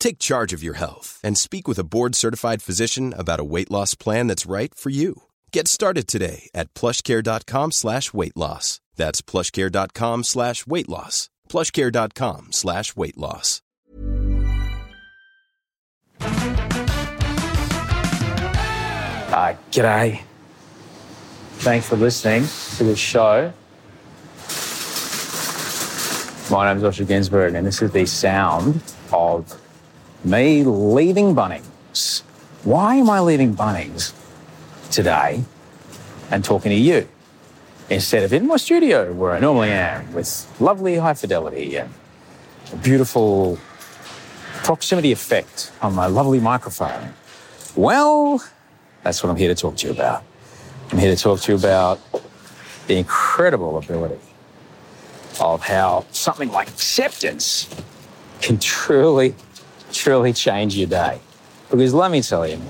Take charge of your health and speak with a board-certified physician about a weight loss plan that's right for you. Get started today at plushcare.com slash weight loss. That's plushcare.com slash weight loss. plushcare.com slash weight loss. Uh, g'day. Thanks for listening to the show. My name's Osher Günsberg, and this is the sound of me leaving Bunnings. Why am I leaving Bunnings today and talking to you instead of in my studio where I normally am with lovely high fidelity and a beautiful proximity effect on my lovely microphone? Well, that's what I'm here to talk to you about. I'm here to talk to you about the incredible ability of how something like acceptance can truly, truly change your day. Because let me tell you,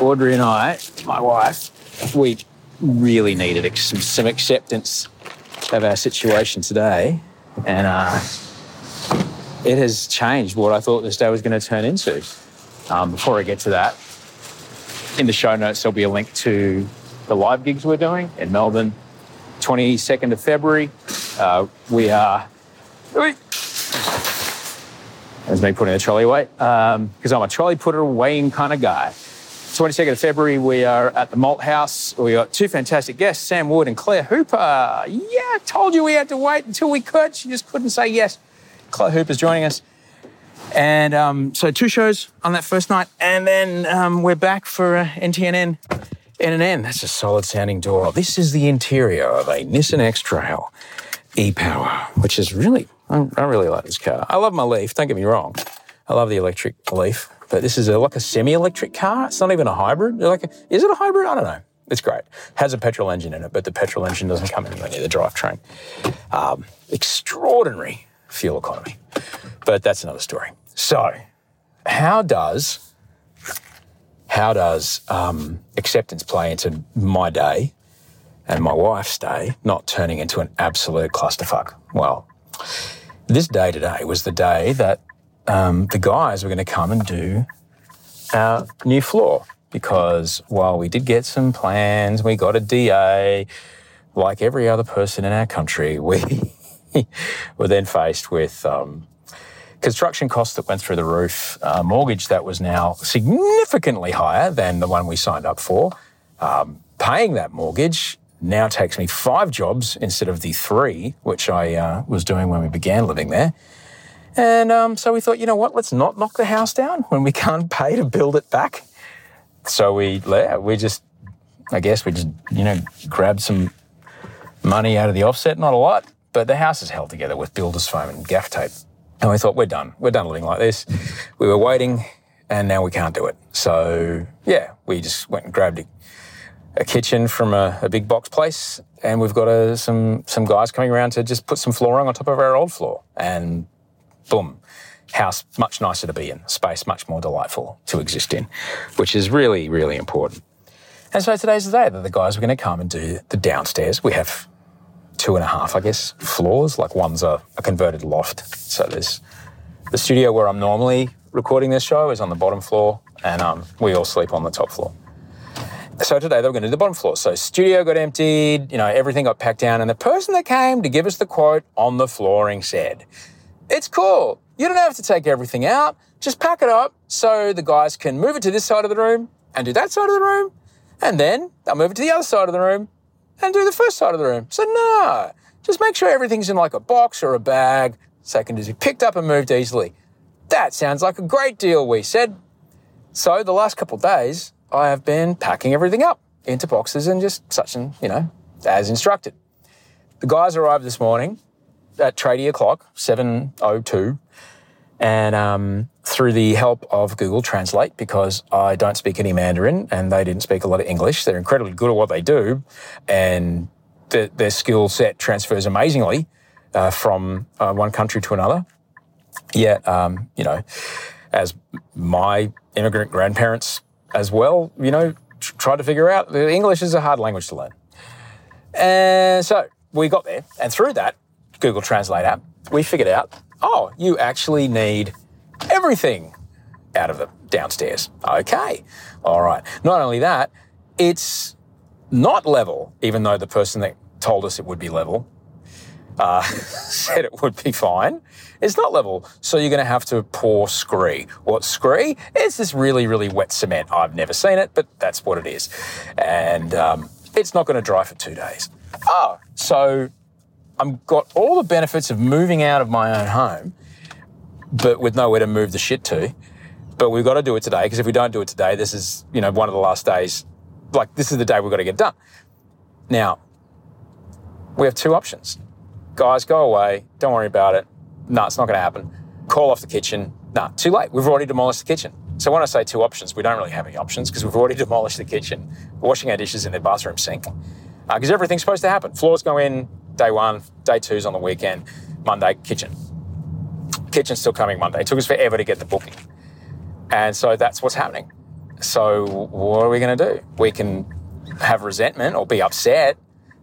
Audrey and I, my wife, we really needed some, some acceptance of our situation today. And uh, it has changed what I thought this day was going to turn into. Um, before I get to that, in the show notes, there'll be a link to the live gigs we're doing in Melbourne, 22nd of February. Uh, we are. There's me putting the trolley away because I'm a trolley putter away kind of guy. 22nd of February, we are at the Malthouse. We got two fantastic guests, Sam Wood and Claire Hooper. Yeah, told you we had to wait until we could. She just couldn't say yes. Claire Hooper's joining us. And um, so two shows on that first night, and then um, we're back for uh, NTNN NNN. That's a solid sounding door. This is the interior of a Nissan X-Trail e-Power, which is really, I, really like this car. I love my Leaf. Don't get me wrong. I love the electric Leaf, but this is a, like a semi-electric car. It's not even a hybrid. Like, a, is it a hybrid? I don't know. It's great. Has a petrol engine in it, but the petrol engine doesn't come anywhere near the drivetrain. Um, extraordinary fuel economy, but that's another story. So, how does how does um, acceptance play into my day and my wife's day not turning into an absolute clusterfuck? Well, this day today was the day that um, the guys were going to come and do our new floor because while we did get some plans, we got a DA, like every other person in our country, we were then faced with um, construction costs that went through the roof, uh, mortgage that was now significantly higher than the one we signed up for. Um, paying that mortgage now takes me five jobs instead of the three, which I uh, was doing when we began living there. And um, so we thought, you know what, let's not knock the house down when we can't pay to build it back. So we, we just, I guess we just, you know, grabbed some money out of the offset, not a lot, but the house is held together with builder's foam and gaff tape. And we thought, we're done. We're done living like this. We were waiting and now we can't do it. So, yeah, we just went and grabbed a, a kitchen from a, a, big box place and we've got a, some, some guys coming around to just put some flooring on top of our old floor. And boom, house much nicer to be in, space much more delightful to exist in, which is really, really important. And so today's the day that the guys were going to come and do the downstairs. We have two and a half, I guess, floors. Like one's a, a converted loft. So there's the studio where I'm normally recording this show is on the bottom floor, and um, we all sleep on the top floor. So today they were going to do the bottom floor. So studio got emptied, you know, everything got packed down, and the person that came to give us the quote on the flooring said, "It's cool. You don't have to take everything out. Just pack it up so the guys can move it to this side of the room and do that side of the room, and then they'll move it to the other side of the room and do the first side of the room." So no, just make sure everything's in like a box or a bag so it can just be picked up and moved easily. That sounds like a great deal, we said. So the last couple of days, I have been packing everything up into boxes and just such and, you know, as instructed. The guys arrived this morning at tradie o'clock, 7.02, and um, through the help of Google Translate, because I don't speak any Mandarin and they didn't speak a lot of English, they're incredibly good at what they do, and the, their skill set transfers amazingly uh, from uh, one country to another. Yet, um, you know, as my immigrant grandparents as well, you know, tr- tried to figure out English is a hard language to learn. And so we got there, and through that Google Translate app, we figured out oh, you actually need everything out of the downstairs. Okay. All right. Not only that, it's not level, even though the person that told us it would be level uh, said it would be fine. It's not level, so you're going to have to pour scree. What scree? It's this really, really wet cement. I've never seen it, but that's what it is. And um, it's not going to dry for two days. Oh, so I've got all the benefits of moving out of my own home, but with nowhere to move the shit to. But we've got to do it today because if we don't do it today, this is, you know, one of the last days. Like, this is the day we've got to get done. Now, we have two options. Guys, go away. Don't worry about it. No, it's not going to happen. Call off the kitchen. No, too late. We've already demolished the kitchen. So when I say two options, we don't really have any options because we've already demolished the kitchen. We're washing our dishes in the bathroom sink because uh, everything's supposed to happen. Floors go in day one, day two's on the weekend, Monday, kitchen. Kitchen's still coming Monday. It took us forever to get the booking. And so that's what's happening. So what are we going to do? We can have resentment or be upset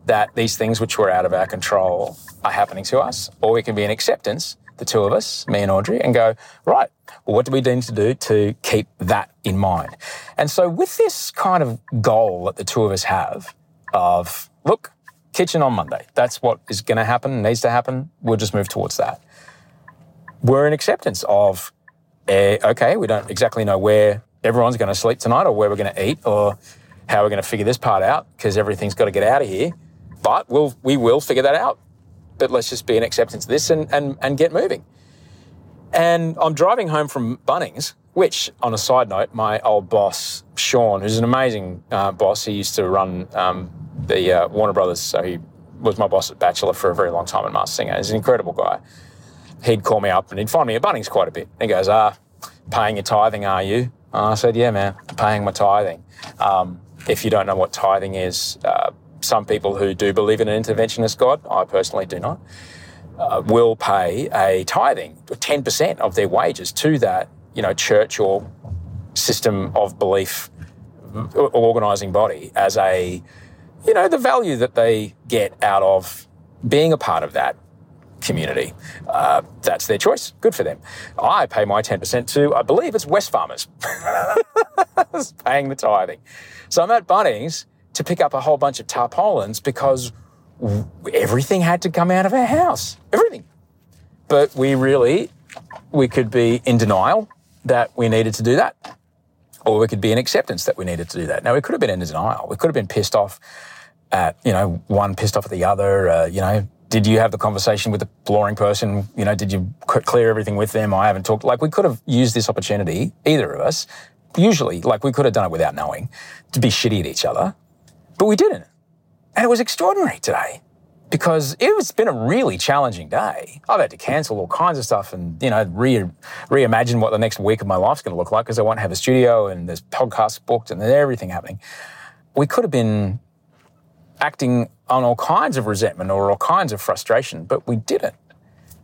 that these things which were out of our control are happening to us, or we can be in acceptance, the two of us, me and Audrey, and go, right, well, what do we need to do to keep that in mind? And so, with this kind of goal that the two of us have of, look, kitchen on Monday, that's what is going to happen, needs to happen, we'll just move towards that. We're in acceptance of, eh, okay, we don't exactly know where everyone's going to sleep tonight or where we're going to eat or how we're going to figure this part out because everything's got to get out of here. But we'll, we will figure that out but let's just be an acceptance of this and, and, and get moving. And I'm driving home from Bunnings, which, on a side note, my old boss, Sean, who's an amazing uh, boss, he used to run um, the uh, Warner Brothers, so he was my boss at Bachelor for a very long time at Masked Singer. He's an incredible guy. He'd call me up and he'd find me at Bunnings quite a bit. He goes, Ah, paying your tithing, are you? I said, Yeah, man, I'm paying my tithing. Um, if you don't know what tithing is, uh, some people who do believe in an interventionist God, I personally do not, uh, will pay a tithing, 10% of their wages to that, you know, church or system of belief or organising body as a, you know, the value that they get out of being a part of that community. Uh, that's their choice. Good for them. I pay my 10% to, I believe it's Wesfarmers, paying the tithing. So I'm at Bunnings to pick up a whole bunch of tarpaulins because everything had to come out of our house. Everything. But we really, we could be in denial that we needed to do that. Or we could be in acceptance that we needed to do that. Now, we could have been in denial. We could have been pissed off at, you know, one pissed off at the other. Uh, you know, did you have the conversation with the flooring person? You know, did you clear everything with them? I haven't talked. Like, we could have used this opportunity, either of us, usually, like, we could have done it without knowing, to be shitty at each other. But we didn't. And it was extraordinary today because it's been a really challenging day. I've had to cancel all kinds of stuff and, you know, re- reimagine what the next week of my life's going to look like because I won't have a studio and there's podcasts booked and there's everything happening. We could have been acting on all kinds of resentment or all kinds of frustration, but we didn't.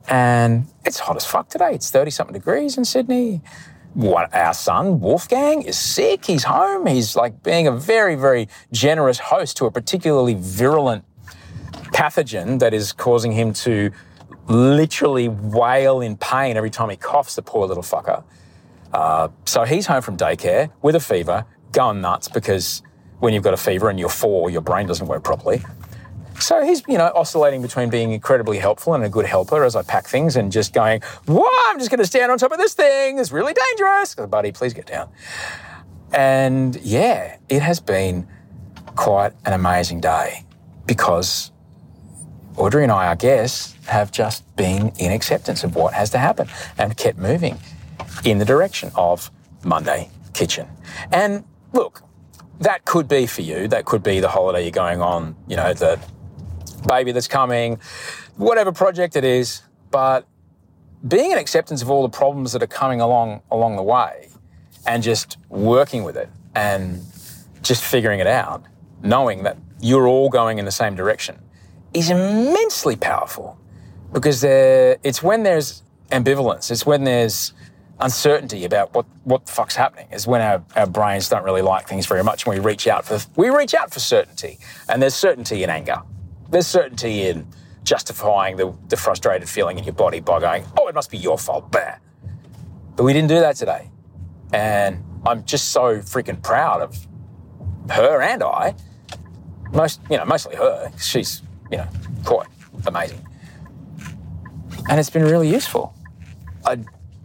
And it's hot as fuck today. It's 30 something degrees in Sydney. What our son Wolfgang is sick. He's home. He's like being a very, very generous host to a particularly virulent pathogen that is causing him to literally wail in pain every time he coughs. The poor little fucker. Uh, so he's home from daycare with a fever, going nuts because when you've got a fever and you're four, your brain doesn't work properly. So he's, you know, oscillating between being incredibly helpful and a good helper as I pack things and just going, Whoa, I'm just going to stand on top of this thing. It's really dangerous. Buddy, please get down. And yeah, it has been quite an amazing day because Audrey and I, I guess, have just been in acceptance of what has to happen and kept moving in the direction of Monday Kitchen. And look, that could be for you. That could be the holiday you're going on, you know, the baby that's coming, whatever project it is. But being an acceptance of all the problems that are coming along along the way and just working with it and just figuring it out, knowing that you're all going in the same direction is immensely powerful because it's when there's ambivalence, it's when there's uncertainty about what, what the fuck's happening is when our, our brains don't really like things very much and we reach out for we reach out for certainty. And there's certainty in anger. There's certainty in justifying the, the frustrated feeling in your body by going, oh, it must be your fault. Bah. But we didn't do that today. And I'm just so freaking proud of her and I. Most, you know, mostly her. She's, you know, quite amazing. And it's been really useful. I,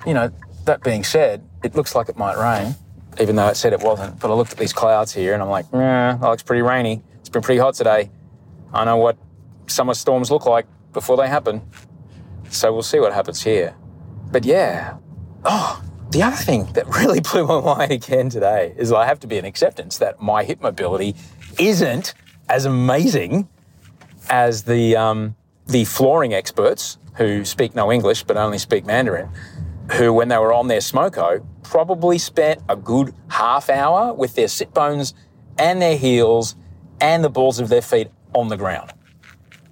you know, that being said, it looks like it might rain, even though it said it wasn't. But I looked at these clouds here and I'm like, yeah, that looks pretty rainy. It's been pretty hot today. I know what summer storms look like before they happen. So we'll see what happens here. But yeah, oh, the other thing that really blew my mind again today is I have to be an acceptance that my hip mobility isn't as amazing as the um, the flooring experts who speak no English but only speak Mandarin who, when they were on their smoko, probably spent a good half hour with their sit bones and their heels and the balls of their feet on the ground.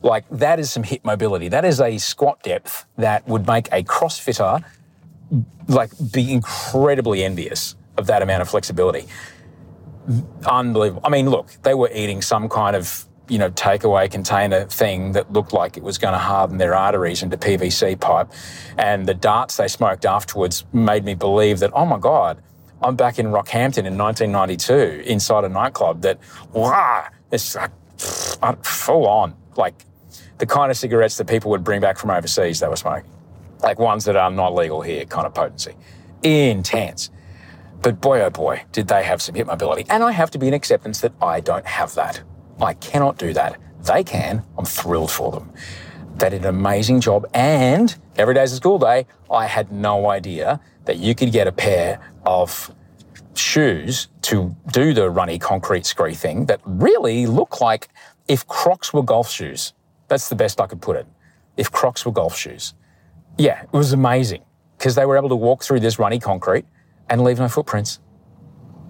Like, that is some hip mobility. That is a squat depth that would make a CrossFitter like be incredibly envious of that amount of flexibility. Unbelievable. I mean, look, they were eating some kind of you know, takeaway container thing that looked like it was going to harden their arteries into PVC pipe. And the darts they smoked afterwards made me believe that, oh my God, I'm back in Rockhampton in 1992 inside a nightclub that, wow, it's like full on. Like the kind of cigarettes that people would bring back from overseas they were smoking. Like ones that are not legal here, kind of potency. Intense. But boy, oh boy, did they have some hip mobility. And I have to be in acceptance that I don't have that. I cannot do that. They can. I'm thrilled for them. They did an amazing job. And every day's a school day. I had no idea that you could get a pair of shoes to do the runny concrete scree thing that really look like if Crocs were golf shoes. That's the best I could put it. If Crocs were golf shoes. Yeah, it was amazing because they were able to walk through this runny concrete and leave no footprints.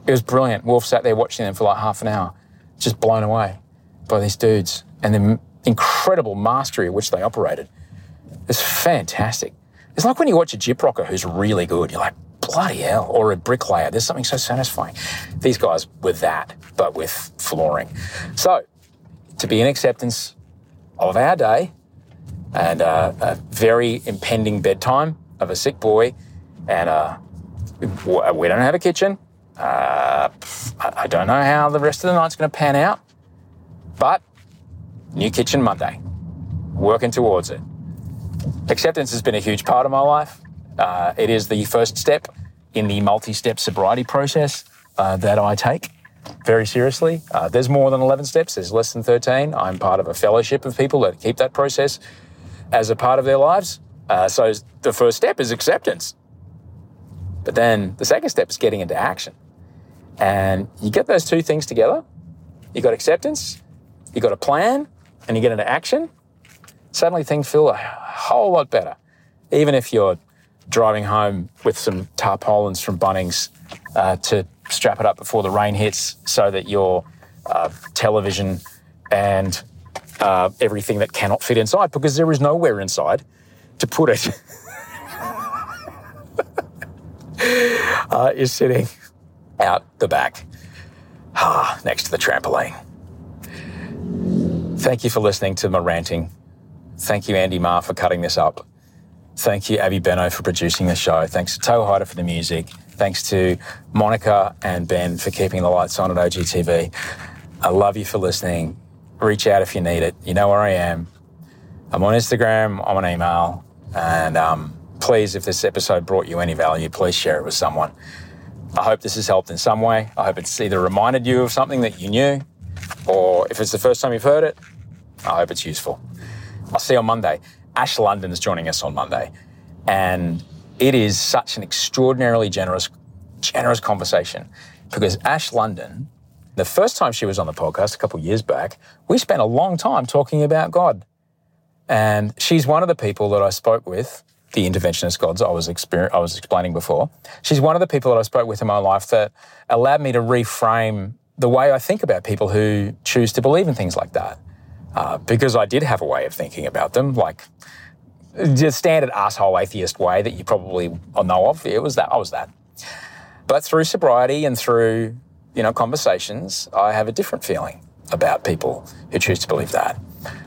It was brilliant. Wolf sat there watching them for like half an hour just blown away by these dudes and the incredible mastery at which they operated. It's fantastic. It's like when you watch a gyprocker who's really good, you're like, bloody hell, or a bricklayer. There's something so satisfying. These guys were that, but with flooring. So, to be in acceptance of our day and uh, a very impending bedtime of a sick boy, and uh, we don't have a kitchen, uh, I don't know how the rest of the night's going to pan out, but new kitchen Monday, working towards it. Acceptance has been a huge part of my life. Uh, it is the first step in the multi step sobriety process uh, that I take very seriously. Uh, there's more than 11 steps, there's less than 13. I'm part of a fellowship of people that keep that process as a part of their lives. Uh, so the first step is acceptance. But then the second step is getting into action. And you get those two things together, you got acceptance, you got a plan, and you get into action, suddenly things feel a whole lot better. Even if you're driving home with some tarpaulins from Bunnings uh, to strap it up before the rain hits so that your uh, television and uh, everything that cannot fit inside, because there is nowhere inside to put it. uh, is sitting out the back ah, next to the trampoline. Thank you for listening to my ranting. Thank you, Andy Ma, for cutting this up. Thank you, Abby Benno, for producing the show. Thanks to Toehider for the music. Thanks to Monica and Ben for keeping the lights on at OGTV. I love you for listening. Reach out if you need it. You know where I am. I'm on Instagram, I'm on email, and um, please, if this episode brought you any value, please share it with someone. I hope this has helped in some way. I hope it's either reminded you of something that you knew, or if it's the first time you've heard it, I hope it's useful. I'll see you on Monday. Ash London is joining us on Monday, and it is such an extraordinarily generous, generous conversation because Ash London, the first time she was on the podcast a couple years back, we spent a long time talking about God. And she's one of the people that I spoke with, the interventionist gods I was, exper- I was explaining before. She's one of the people that I spoke with in my life that allowed me to reframe the way I think about people who choose to believe in things like that. Uh, because I did have a way of thinking about them, like the standard asshole atheist way that you probably know of. It was that. I was that. But through sobriety and through you know conversations, I have a different feeling about people who choose to believe that.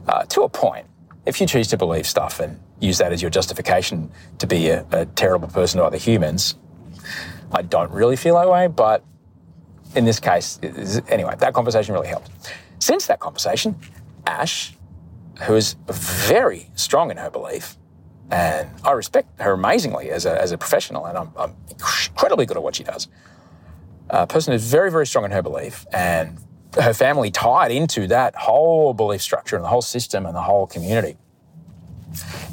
Uh, to a point, if you choose to believe stuff and use that as your justification to be a, a terrible person to other humans, I don't really feel that way. But in this case, anyway, that conversation really helped. Since that conversation, Ash, who is very strong in her belief, and I respect her amazingly as a, as a professional, and I'm, I'm incredibly good at what she does. A person who's very, very strong in her belief, and her family tied into that whole belief structure and the whole system and the whole community,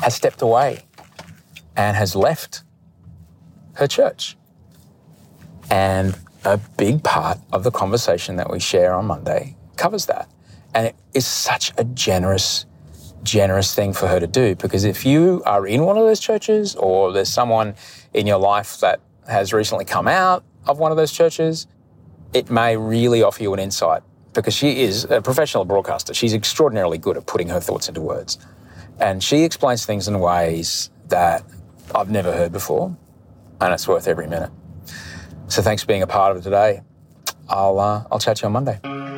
has stepped away and has left her church. And a big part of the conversation that we share on Monday covers that. And it is such a generous, generous thing for her to do because if you are in one of those churches or there's someone in your life that has recently come out of one of those churches, it may really offer you an insight because she is a professional broadcaster. She's extraordinarily good at putting her thoughts into words. And she explains things in ways that I've never heard before, and it's worth every minute. So thanks for being a part of it today. I'll, uh, I'll chat to you on Monday.